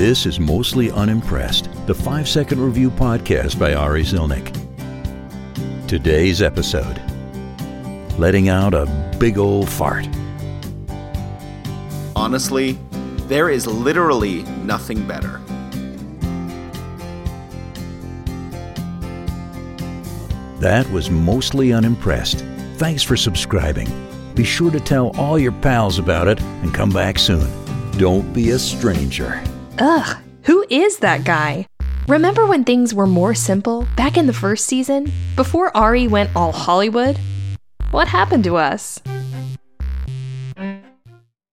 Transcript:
This is Mostly Unimpressed, the five second review podcast by Ari Zilnick. Today's episode Letting out a big old fart. Honestly, there is literally nothing better. That was Mostly Unimpressed. Thanks for subscribing. Be sure to tell all your pals about it and come back soon. Don't be a stranger. Ugh, who is that guy? Remember when things were more simple back in the first season? Before Ari went all Hollywood? What happened to us?